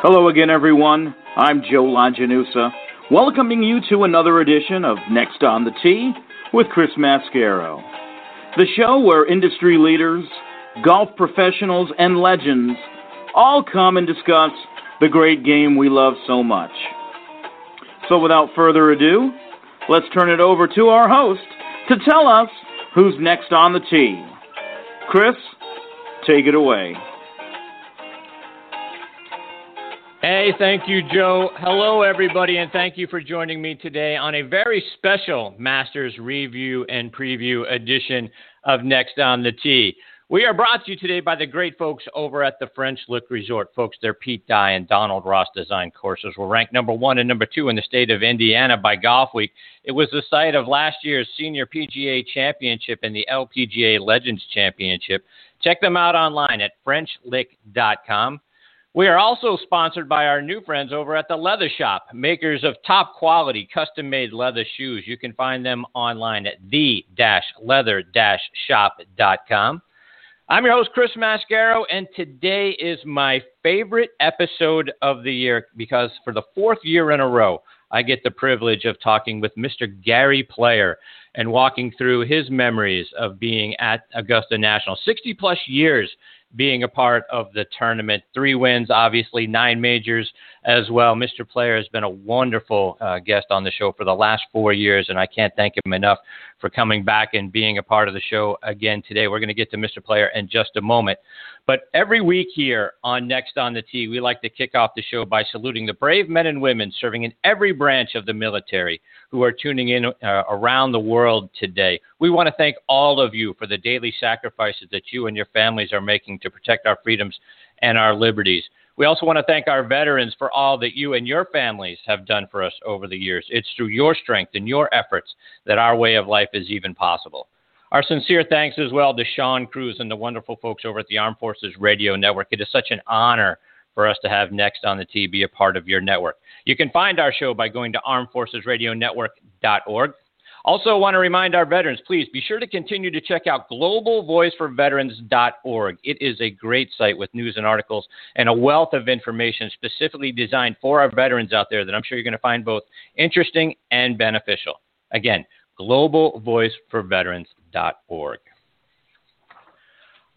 Hello again, everyone. I'm Joe Lajanusa, welcoming you to another edition of Next on the Tee with Chris Mascaro. The show where industry leaders, golf professionals, and legends all come and discuss the great game we love so much. So, without further ado, let's turn it over to our host to tell us who's next on the tee. Chris, take it away. Hey, thank you, Joe. Hello, everybody, and thank you for joining me today on a very special Masters review and preview edition of Next on the Tee. We are brought to you today by the great folks over at the French Lick Resort. Folks, their Pete Dye and Donald Ross designed courses were ranked number one and number two in the state of Indiana by Golf Week. It was the site of last year's Senior PGA Championship and the LPGA Legends Championship. Check them out online at FrenchLick.com. We are also sponsored by our new friends over at the Leather Shop, makers of top quality custom made leather shoes. You can find them online at the leather shop.com. I'm your host, Chris Mascaro, and today is my favorite episode of the year because for the fourth year in a row, I get the privilege of talking with Mr. Gary Player and walking through his memories of being at Augusta National. 60 plus years being a part of the tournament. Three wins, obviously, nine majors as well. Mr. Player has been a wonderful uh, guest on the show for the last four years, and I can't thank him enough for coming back and being a part of the show again today. We're going to get to Mr. Player in just a moment. But every week here on Next on the Tee, we like to kick off the show by saluting the brave men and women serving in every branch of the military who are tuning in uh, around the world today. We want to thank all of you for the daily sacrifices that you and your families are making to protect our freedoms and our liberties. We also want to thank our veterans for all that you and your families have done for us over the years. It's through your strength and your efforts that our way of life is even possible. Our sincere thanks as well to Sean Cruz and the wonderful folks over at the Armed Forces Radio Network. It is such an honor for us to have Next on the Tee be a part of your network. You can find our show by going to armedforcesradionetwork.org. Also, want to remind our veterans, please be sure to continue to check out globalvoiceforveterans.org. It is a great site with news and articles and a wealth of information specifically designed for our veterans out there that I'm sure you're going to find both interesting and beneficial. Again, globalvoiceforveterans.org.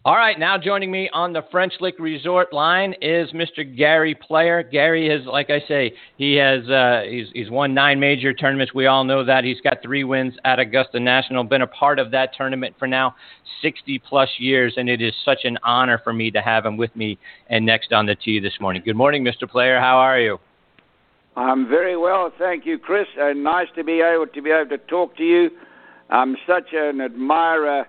All right, now joining me on the French Lick Resort line is Mr. Gary Player. Gary has, like I say, he has uh, he's, he's won nine major tournaments. We all know that he's got three wins at Augusta National. Been a part of that tournament for now 60 plus years, and it is such an honor for me to have him with me and next on the tee this morning. Good morning, Mr. Player. How are you? I'm very well, thank you, Chris. And nice to be able to be able to talk to you. I'm such an admirer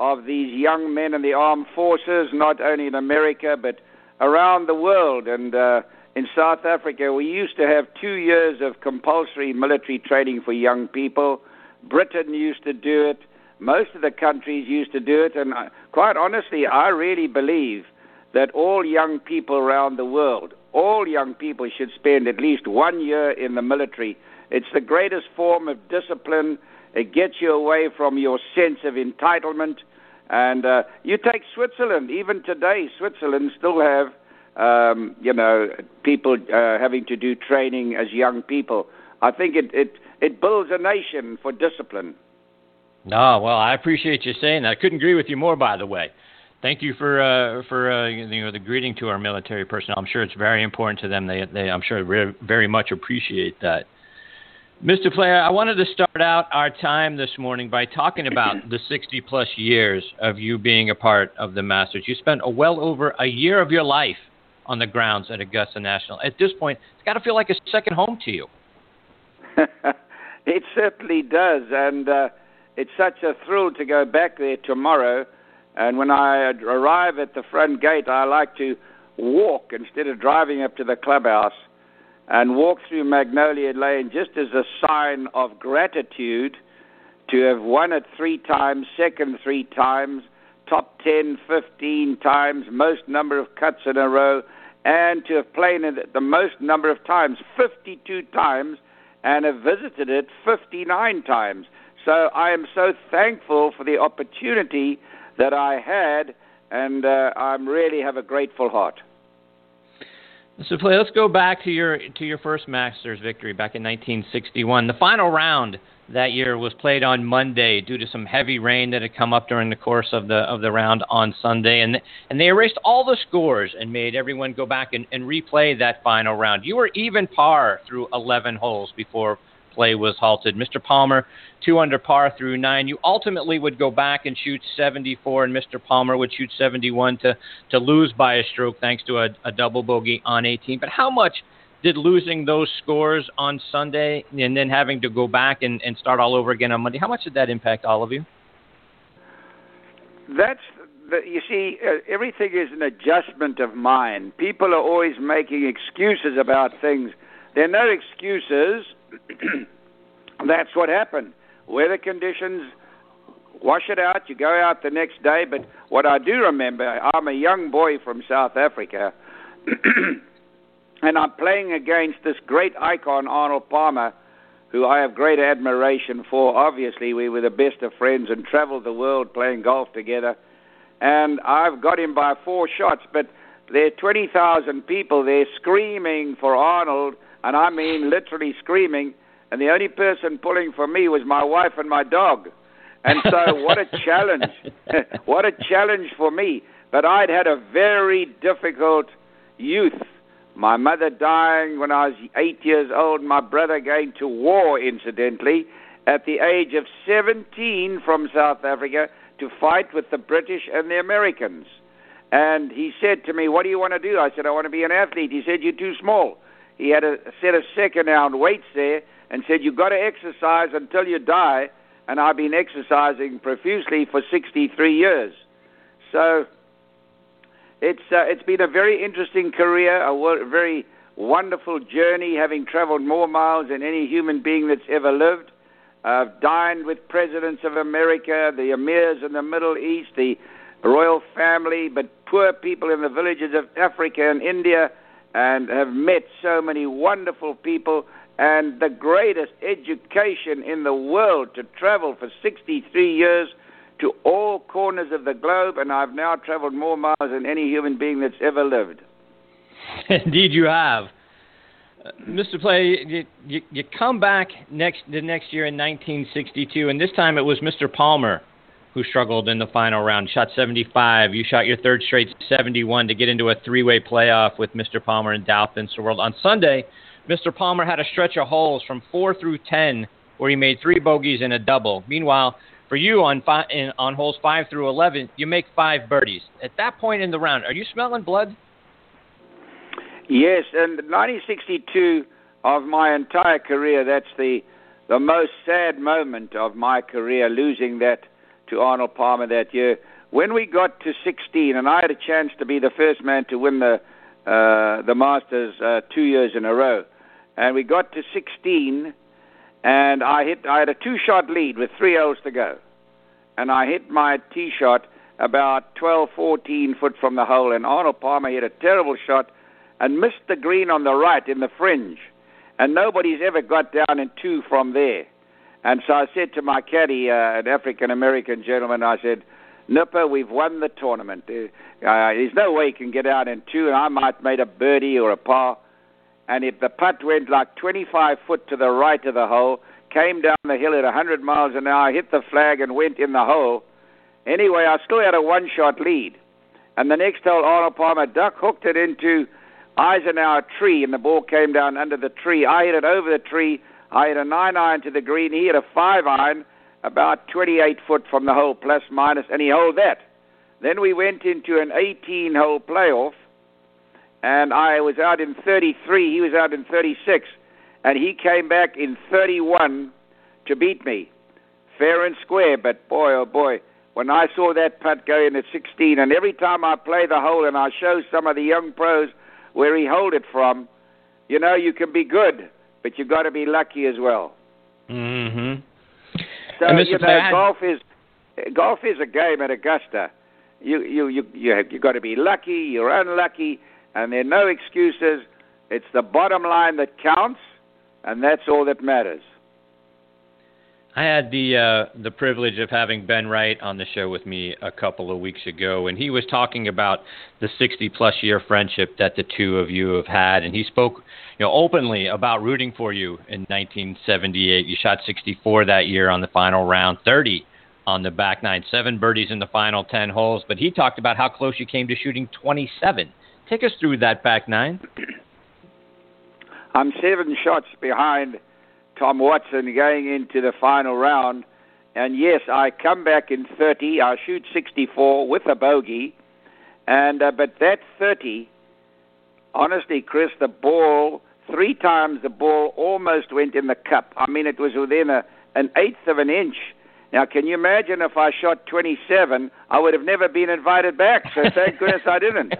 of these young men in the armed forces, not only in America but around the world. And uh, in South Africa, we used to have two years of compulsory military training for young people. Britain used to do it. Most of the countries used to do it. And I, quite honestly, I really believe that all young people around the world, all young people should spend at least one year in the military. It's the greatest form of discipline. It gets you away from your sense of entitlement. And uh, you take Switzerland, even today, Switzerland still have, um, you know, people uh, having to do training as young people. I think it, it, it builds a nation for discipline. No, well, I appreciate you saying that. I couldn't agree with you more, by the way. Thank you for uh, for uh, you know the greeting to our military personnel. I'm sure it's very important to them. They, they I'm sure very much appreciate that. Mr. Player, I wanted to start out our time this morning by talking about the 60 plus years of you being a part of the Masters. You spent a well over a year of your life on the grounds at Augusta National. At this point, it's got to feel like a second home to you. it certainly does, and uh, it's such a thrill to go back there tomorrow. And when I arrive at the front gate, I like to walk instead of driving up to the clubhouse and walk through Magnolia Lane just as a sign of gratitude to have won it three times, second three times, top 10, 15 times, most number of cuts in a row, and to have played it the most number of times, 52 times, and have visited it 59 times. So I am so thankful for the opportunity that I had, and uh, I really have a grateful heart. So play. Let's go back to your to your first Masters victory back in 1961. The final round that year was played on Monday due to some heavy rain that had come up during the course of the of the round on Sunday, and and they erased all the scores and made everyone go back and, and replay that final round. You were even par through 11 holes before play was halted. Mr. Palmer, two under par through nine. You ultimately would go back and shoot 74, and Mr. Palmer would shoot 71 to, to lose by a stroke thanks to a, a double bogey on 18. But how much did losing those scores on Sunday and then having to go back and, and start all over again on Monday, how much did that impact all of you? That's you see, uh, everything is an adjustment of mind. People are always making excuses about things. There are no excuses that's what happened. Weather conditions wash it out. You go out the next day. But what I do remember, I'm a young boy from South Africa, and I'm playing against this great icon, Arnold Palmer, who I have great admiration for. Obviously, we were the best of friends and traveled the world playing golf together. And I've got him by four shots, but there are 20,000 people there screaming for Arnold and I mean literally screaming. And the only person pulling for me was my wife and my dog. And so, what a challenge! what a challenge for me. But I'd had a very difficult youth. My mother dying when I was eight years old, my brother going to war, incidentally, at the age of 17 from South Africa to fight with the British and the Americans. And he said to me, What do you want to do? I said, I want to be an athlete. He said, You're too small he had a set of second round weights there and said, You've got to exercise until you die. And I've been exercising profusely for 63 years. So it's, uh, it's been a very interesting career, a very wonderful journey, having traveled more miles than any human being that's ever lived. I've dined with presidents of America, the emirs in the Middle East, the royal family, but poor people in the villages of Africa and India and have met so many wonderful people and the greatest education in the world to travel for 63 years to all corners of the globe, and I've now traveled more miles than any human being that's ever lived. Indeed, you have. Uh, Mr. Play, you, you, you come back next the next year in 1962, and this time it was Mr. Palmer who struggled in the final round. Shot 75. You shot your third straight 71 to get into a three-way playoff with Mr. Palmer and Dow Finsterwald. On Sunday, Mr. Palmer had a stretch of holes from four through 10 where he made three bogeys and a double. Meanwhile, for you on five, in, on holes five through 11, you make five birdies. At that point in the round, are you smelling blood? Yes, and 1962 of my entire career, that's the the most sad moment of my career, losing that to Arnold Palmer that year. When we got to 16, and I had a chance to be the first man to win the uh, the Masters uh, two years in a row, and we got to 16, and I hit. I had a two-shot lead with three holes to go, and I hit my tee shot about 12, 14 foot from the hole, and Arnold Palmer hit a terrible shot and missed the green on the right in the fringe, and nobody's ever got down in two from there. And so I said to my caddy, uh, an African American gentleman, I said, Nipper, we've won the tournament. Uh, there's no way he can get out in two, and I might made a birdie or a par. And if the putt went like 25 foot to the right of the hole, came down the hill at 100 miles an hour, hit the flag, and went in the hole. Anyway, I still had a one shot lead. And the next hole, Arnold Palmer duck hooked it into Eisenhower tree, and the ball came down under the tree. I hit it over the tree I hit a nine iron to the green. He hit a five iron about 28 foot from the hole, plus minus, and he held that. Then we went into an 18 hole playoff, and I was out in 33. He was out in 36, and he came back in 31 to beat me, fair and square. But boy, oh boy, when I saw that putt go in at 16, and every time I play the hole and I show some of the young pros where he hold it from, you know, you can be good but you've got to be lucky as well. Mm-hmm. So you know, golf is golf is a game at Augusta. You you you you have, you got to be lucky. You're unlucky, and there are no excuses. It's the bottom line that counts, and that's all that matters. I had the uh, the privilege of having Ben Wright on the show with me a couple of weeks ago, and he was talking about the 60 plus year friendship that the two of you have had, and he spoke, you know, openly about rooting for you in 1978. You shot 64 that year on the final round, 30 on the back nine, seven birdies in the final 10 holes, but he talked about how close you came to shooting 27. Take us through that back nine. I'm seven shots behind Tom Watson going into the final round. And yes, I come back in 30. I shoot 64 with a bogey. And uh, but that 30, honestly, Chris, the ball three times the ball almost went in the cup. I mean, it was within a an eighth of an inch. Now, can you imagine if I shot 27, I would have never been invited back. So thank goodness I didn't.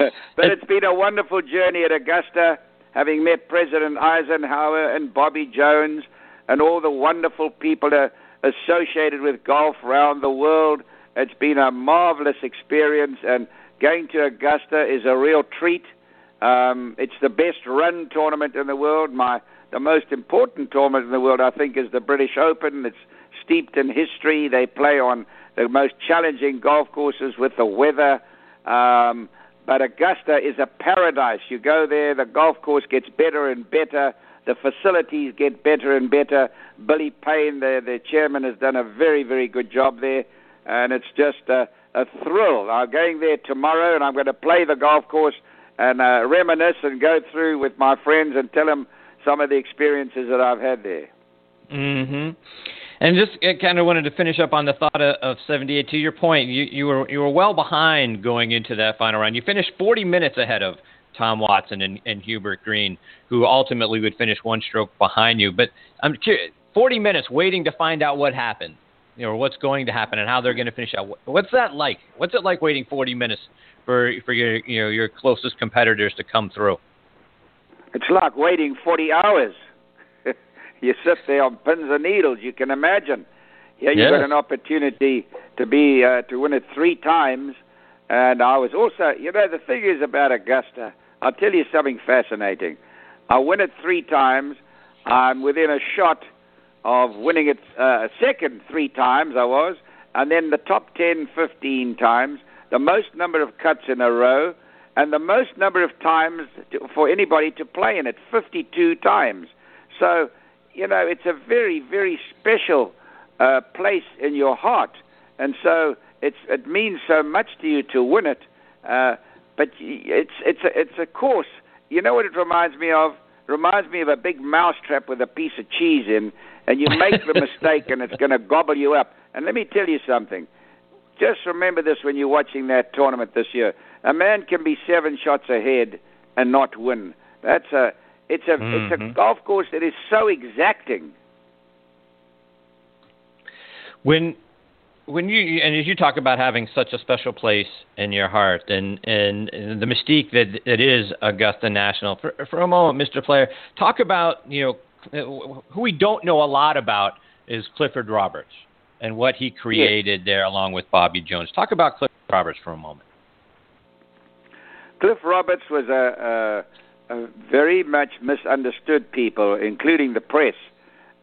been a wonderful journey at Augusta, having met President Eisenhower and Bobby Jones and all the wonderful people associated with golf around the world. It's been a marvelous experience, and going to Augusta is a real treat. Um, it's the best run tournament in the world. My the most important tournament in the world, I think, is the British Open. It's steeped in history. They play on the most challenging golf courses with the weather. Um, but Augusta is a paradise. You go there, the golf course gets better and better. The facilities get better and better. Billy Payne, the, the chairman, has done a very, very good job there. And it's just a, a thrill. I'm going there tomorrow, and I'm going to play the golf course and uh, reminisce and go through with my friends and tell them some of the experiences that I've had there. Mm-hmm. And just uh, kind of wanted to finish up on the thought of, of 78. To your point, you, you were you were well behind going into that final round. You finished 40 minutes ahead of Tom Watson and, and Hubert Green, who ultimately would finish one stroke behind you. But I'm curious, 40 minutes waiting to find out what happened, you know, what's going to happen and how they're going to finish out. What's that like? What's it like waiting 40 minutes for for your you know your closest competitors to come through? It's like waiting 40 hours you sit there on pins and needles. You can imagine. Here you yes. got an opportunity to be uh, to win it three times, and I was also, you know, the thing is about Augusta. I'll tell you something fascinating. I win it three times. I'm within a shot of winning it uh, second three times. I was, and then the top 10, 15 times, the most number of cuts in a row, and the most number of times to, for anybody to play in it, 52 times. So you know, it's a very, very special uh, place in your heart, and so it's it means so much to you to win it. Uh, but it's it's a, it's a course. You know what it reminds me of? Reminds me of a big mousetrap with a piece of cheese in, and you make the mistake, and it's going to gobble you up. And let me tell you something. Just remember this when you're watching that tournament this year. A man can be seven shots ahead and not win. That's a it's a mm-hmm. it's a golf course that is so exacting. When when you and as you talk about having such a special place in your heart and and, and the mystique that it is Augusta National for for a moment, Mr. Player, talk about you know who we don't know a lot about is Clifford Roberts and what he created yes. there along with Bobby Jones. Talk about Clifford Roberts for a moment. Cliff Roberts was a, a uh, very much misunderstood people, including the press.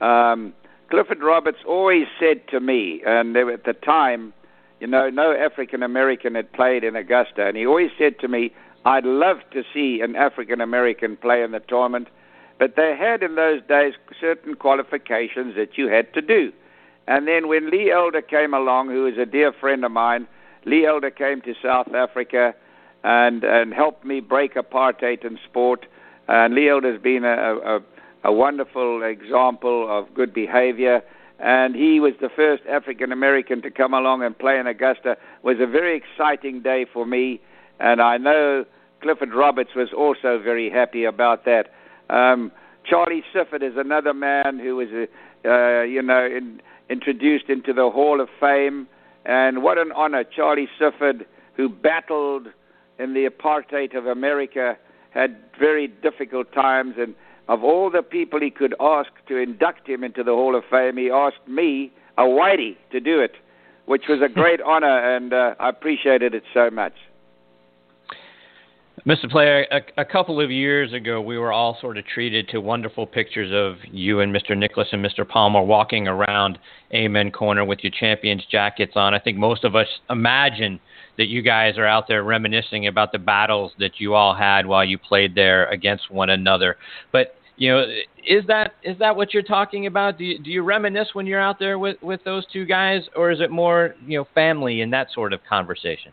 Um, Clifford Roberts always said to me, and at the time, you know, no African American had played in Augusta, and he always said to me, I'd love to see an African American play in the tournament, but they had in those days certain qualifications that you had to do. And then when Lee Elder came along, who is a dear friend of mine, Lee Elder came to South Africa and and helped me break apartheid in sport. And Leo has been a, a, a wonderful example of good behavior. And he was the first African American to come along and play in Augusta. It was a very exciting day for me, and I know Clifford Roberts was also very happy about that. Um, Charlie Sifford is another man who was, uh, you know, in, introduced into the Hall of Fame, and what an honor, Charlie Sifford, who battled in the apartheid of America had very difficult times, and of all the people he could ask to induct him into the Hall of Fame, he asked me, a whitey, to do it, which was a great honor, and uh, I appreciated it so much. Mr. Player, a, a, couple of years ago, we were all sort of treated to wonderful pictures of you and Mr. Nicklaus and Mr. Palmer walking around Amen Corner with your champions jackets on. I think most of us imagine that you guys are out there reminiscing about the battles that you all had while you played there against one another. But you know, is that is that what you're talking about? Do you, do you reminisce when you're out there with with those two guys, or is it more you know family and that sort of conversation?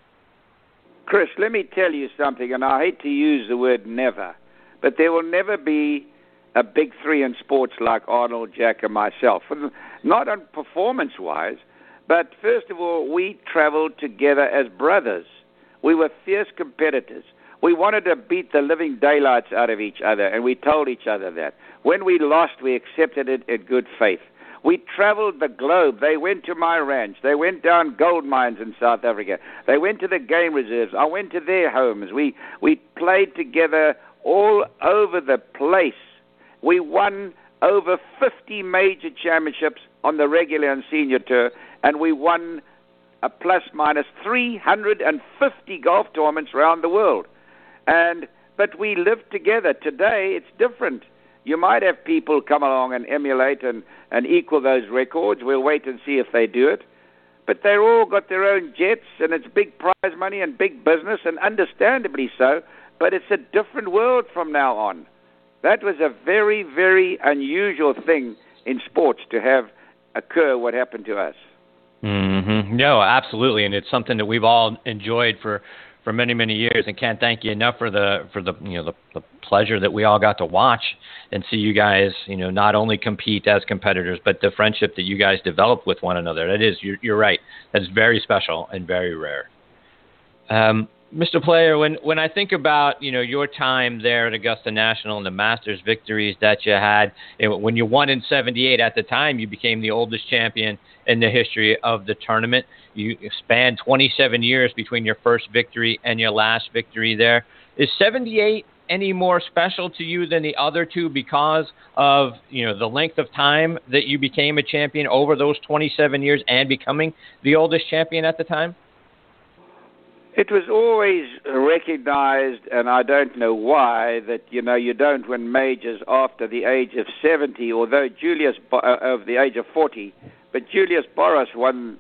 Chris, let me tell you something, and I hate to use the word never, but there will never be a big three in sports like Arnold, Jack, and myself. Not on performance wise, but first of all, we traveled together as brothers. We were fierce competitors. We wanted to beat the living daylights out of each other, and we told each other that. When we lost, we accepted it in good faith. We traveled the globe. They went to my ranch. They went down gold mines in South Africa. They went to the game reserves. I went to their homes. We we played together all over the place. We won over 50 major championships on the regular and senior tour, and we won a plus minus 350 golf tournaments around the world. And but we lived together. Today it's different. You might have people come along and emulate and, and equal those records. We'll wait and see if they do it. But they're all got their own jets, and it's big prize money and big business, and understandably so. But it's a different world from now on. That was a very, very unusual thing in sports to have occur what happened to us. Mm-hmm. No, absolutely, and it's something that we've all enjoyed for for many many years, and can't thank you enough for the for the you know the, the pleasure that we all got to watch and see you guys you know not only compete as competitors, but the friendship that you guys developed with one another. That is, you're, you're right. That's very special and very rare. Um, Mr. Player, when when I think about you know your time there at Augusta National and the Masters victories that you had, when you won in '78, at the time you became the oldest champion in the history of the tournament. You spanned 27 years between your first victory and your last victory there. Is '78 any more special to you than the other two because of you know the length of time that you became a champion over those 27 years and becoming the oldest champion at the time? It was always recognized, and I don't know why, that you know you don't win majors after the age of 70. Although Julius uh, of the age of 40, but Julius Boros won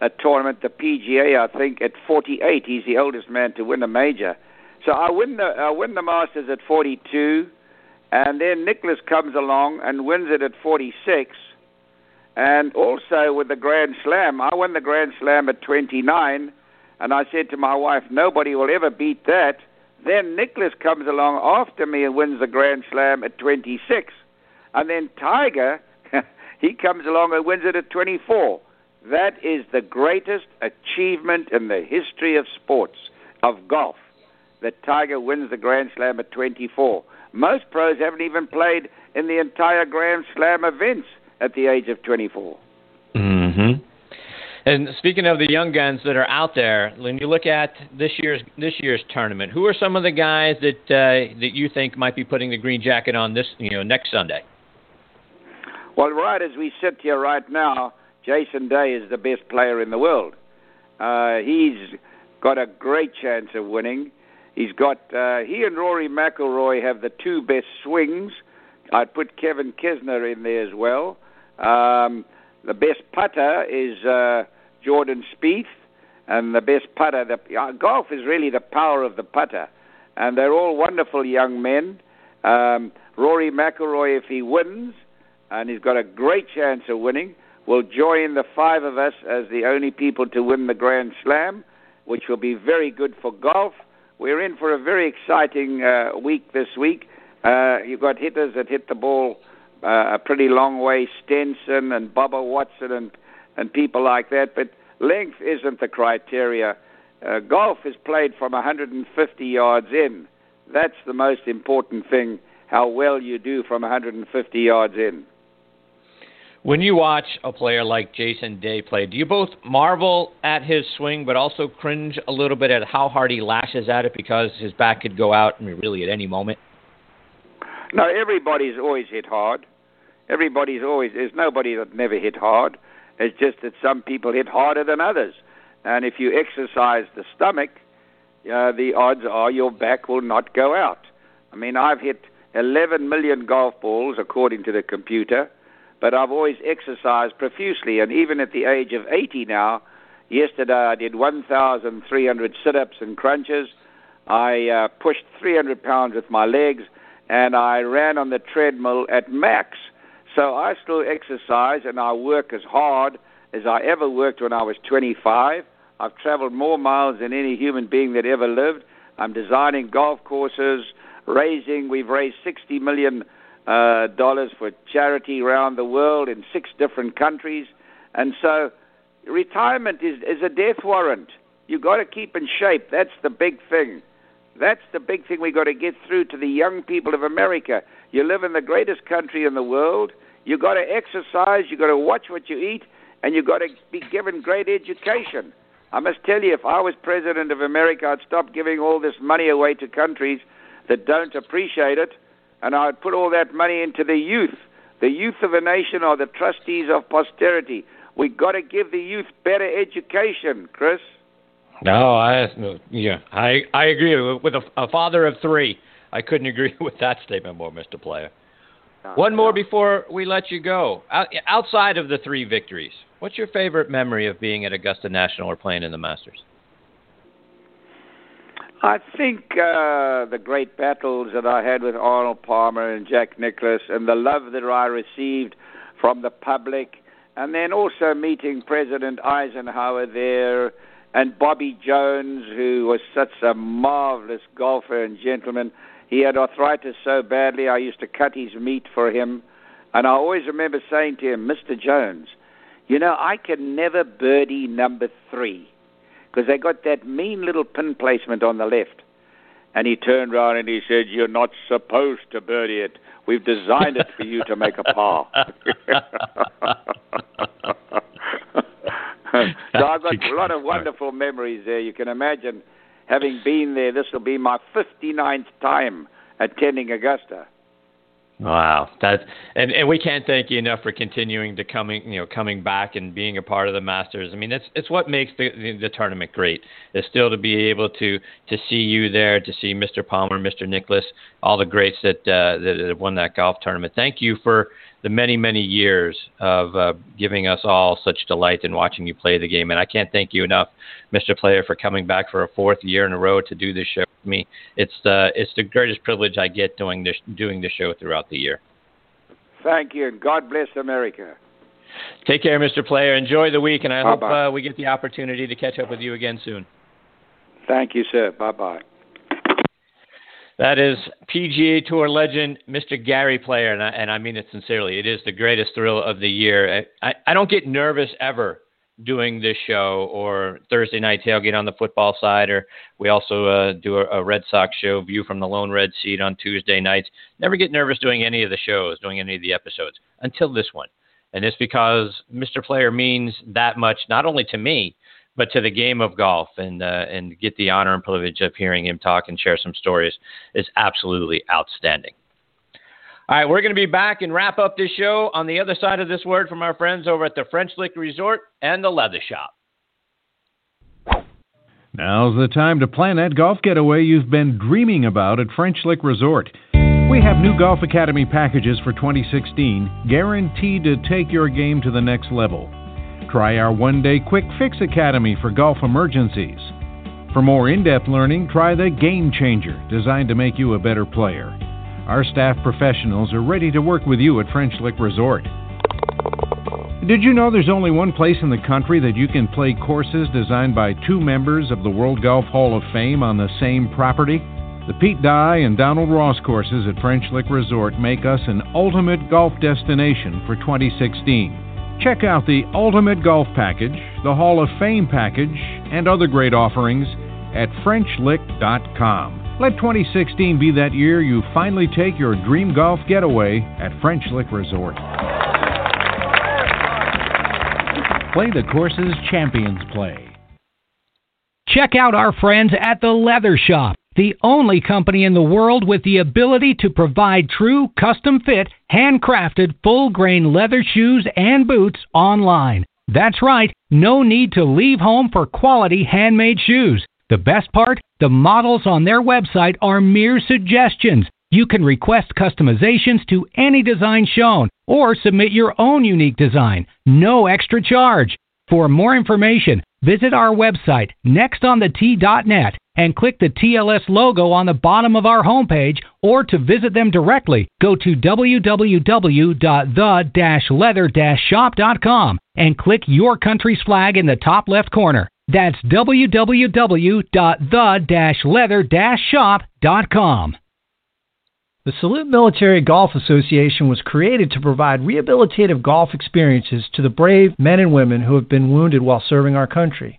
a tournament, the PGA, I think, at 48. He's the oldest man to win a major. So I win the I win the Masters at 42, and then Nicklaus comes along and wins it at 46. And also with the Grand Slam, I won the Grand Slam at 29 and I said to my wife, nobody will ever beat that. Then Nicklaus comes along after me and wins the Grand Slam at 26. And then Tiger, he comes along and wins it at 24. That is the greatest achievement in the history of sports, of golf, that Tiger wins the Grand Slam at 24. Most pros haven't even played in the entire Grand Slam events at the age of 24. And speaking of the young guns that are out there, when you look at this year's this year's tournament, who are some of the guys that uh, that you think might be putting the green jacket on this you know next Sunday? Well, right as we sit here right now, Jason Day is the best player in the world. Uh, he's got a great chance of winning. He's got uh, he and Rory McIlroy have the two best swings. I'd put Kevin Kisner in there as well. Um, the best putter is uh, Jordan Spieth, and the best putter. The, uh, golf is really the power of the putter, and they're all wonderful young men. Um, Rory McIlroy, if he wins, and he's got a great chance of winning, will join the five of us as the only people to win the Grand Slam, which will be very good for golf. We're in for a very exciting uh, week this week. Uh, you've got hitters that hit the ball uh, a pretty long way, Stenson and Bubba Watson and and people like that. But length isn't the criteria. Uh, golf is played from 150 yards in. That's the most important thing, how well you do from 150 yards in. When you watch a player like Jason Day play, do you both marvel at his swing but also cringe a little bit at how hard he lashes at it because his back could go out I mean, really at any moment? No, everybody's always hit hard. Everybody's always, there's nobody that never hit hard. It's just that some people hit harder than others. And if you exercise the stomach, uh, the odds are your back will not go out. I mean, I've hit 11 million golf balls according to the computer, but I've always exercised profusely, and even at the age of 80 now, yesterday I did 1,300 sit-ups and crunches. I uh, pushed 300 pounds with my legs, and I ran on the treadmill at max. So I still exercise and I work as hard as I ever worked when I was 25. I've traveled more miles than any human being that ever lived. I'm designing golf courses, raising. We've raised 60 million uh, dollars for charity around the world in six different countries, and so retirement is is a death warrant. You've got to keep in shape. That's the big thing. That's the big thing we've got to get through to the young people of America. You live in the greatest country in the world. You got to exercise. You got to watch what you eat, and you got to be given great education. I must tell you, if I was president of America, I'd stop giving all this money away to countries that don't appreciate it, and I'd put all that money into the youth. The youth of a nation are the trustees of posterity. We've got to give the youth better education, Chris. No, I yeah, I I agree with a, a father of three. I couldn't agree with that statement more, Mr. Player. One more before we let you go. Outside of the three victories, what's your favorite memory of being at Augusta National or playing in the Masters? I think uh, the great battles that I had with Arnold Palmer and Jack Nicklaus, and the love that I received from the public, and then also meeting President Eisenhower there, and Bobby Jones, who was such a marvelous golfer and gentleman. He had arthritis so badly, I used to cut his meat for him. And I always remember saying to him, Mr. Jones, you know, I can never birdie number three because they got that mean little pin placement on the left. And he turned around and he said, You're not supposed to birdie it. We've designed it for you to make a par. so I've got a lot of wonderful memories there. You can imagine having been there. This will be my 59th time attending Augusta. Wow, that and and we can't thank you enough for continuing to coming you know coming back and being a part of the Masters. I mean, it's it's what makes the the, the tournament great. Is still to be able to to see you there, to see Mr. Palmer, Mr. Nicklaus, all the greats that uh, that have won that golf tournament. Thank you for the many many years of uh, giving us all such delight in watching you play the game. And I can't thank you enough, Mr. Player, for coming back for a fourth year in a row to do this show with me. It's the it's the greatest privilege I get doing this doing the show throughout the year. Thank you, and God bless America. Take care, Mr. Player. Enjoy the week, and I Bye-bye. hope uh, we get the opportunity to catch up with you again soon. Thank you, sir. Bye bye. That is PGA Tour legend, Mr. Gary Player, and I, and I mean it sincerely. It is the greatest thrill of the year. I, I don't get nervous ever doing this show or Thursday night tailgate on the football side, or we also uh, do a, a, Red Sox show, View from the Lone Red Seat on Tuesday nights. Never get nervous doing any of the shows, doing any of the episodes until this one. And it's because Mr. Player means that much, not only to me, but to the game of golf and uh, and get the honor and privilege of hearing him talk and share some stories is absolutely outstanding. All right, we're going to be back and wrap up this show on the other side of this word from our friends over at the French Lick Resort and the Leather Shop. Now's the time to plan that golf getaway you've been dreaming about at French Lick Resort. We have new Golf Academy packages for 2016, guaranteed to take your game to the next level. Try our one day Quick Fix Academy for golf emergencies. For more in depth learning, try the Game Changer, designed to make you a better player. Our staff professionals are ready to work with you at French Lick Resort. Did you know there's only one place in the country that you can play courses designed by two members of the World Golf Hall of Fame on the same property? The Pete Dye and Donald Ross courses at French Lick Resort make us an ultimate golf destination for 2016. Check out the Ultimate Golf Package, the Hall of Fame Package, and other great offerings at FrenchLick.com. Let 2016 be that year you finally take your dream golf getaway at French Lick Resort. Play the courses champions play. Check out our friends at the Leather Shop, the only company in the world with the ability to provide true custom fit, handcrafted, full grain leather shoes and boots online. That's right, no need to leave home for quality handmade shoes. The best part? The models on their website are mere suggestions. You can request customizations to any design shown or submit your own unique design. No extra charge. For more information, visit our website, nextonthetee.net, and click the TLS logo on the bottom of our homepage, or to visit them directly, go to www.the-leather-shop.com and click your country's flag in the top left corner. That's www.the-leather-shop.com. The Salute Military Golf Association was created to provide rehabilitative golf experiences to the brave men and women who have been wounded while serving our country.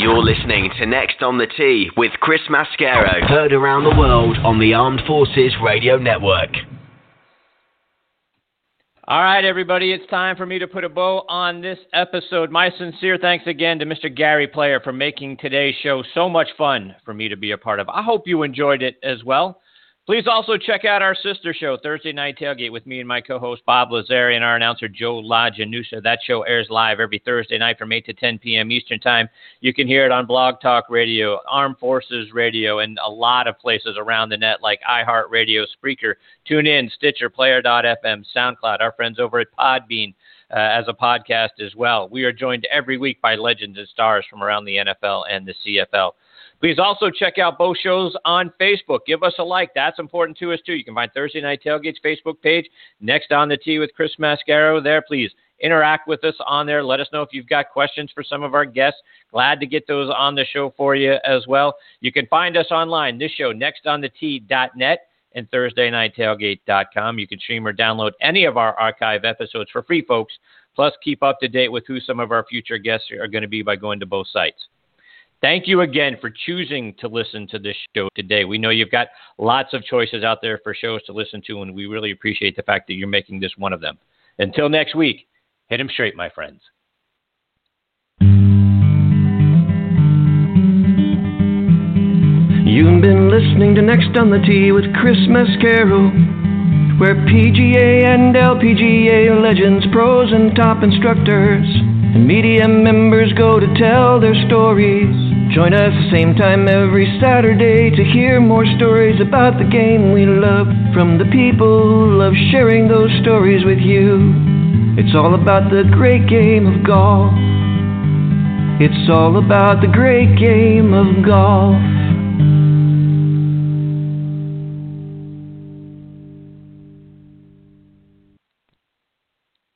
You're listening to Next on the Tee with Chris Mascaro, heard around the world on the Armed Forces Radio Network. All right, everybody, it's time for me to put a bow on this episode. My sincere thanks again to Mr. Gary Player for making today's show so much fun for me to be a part of. I hope you enjoyed it as well. Please also check out our sister show, Thursday Night Tailgate, with me and my co host Bob Lazari and our announcer Joe LaGenusa. That show airs live every Thursday night from 8 to 10 p.m. Eastern Time. You can hear it on Blog Talk Radio, Armed Forces Radio, and a lot of places around the net like iHeartRadio, Spreaker, TuneIn, Stitcher, Player.fm, SoundCloud, our friends over at Podbean. Uh, as a podcast as well. We are joined every week by legends and stars from around the NFL and the CFL. Please also check out both shows on Facebook. Give us a like. That's important to us, too. You can find Thursday Night Tailgate's Facebook page, Next on the Tee with Chris Mascaro there. Please interact with us on there. Let us know if you've got questions for some of our guests. Glad to get those on the show for you as well. You can find us online, this show, nextonthetee.net and ThursdayNightTailgate.com. You can stream or download any of our archive episodes for free, folks. Plus, keep up to date with who some of our future guests are going to be by going to both sites. Thank you again for choosing to listen to this show today. We know you've got lots of choices out there for shows to listen to, and we really appreciate the fact that you're making this one of them. Until next week, hit them straight, my friends. You've been listening to Next on the Tee with Chris Mascaro, where PGA and LPGA legends, pros, and top instructors and media members go to tell their stories. Join us the same time every Saturday to hear more stories about the game we love from the people who love sharing those stories with you. It's all about the great game of golf. It's all about the great game of golf.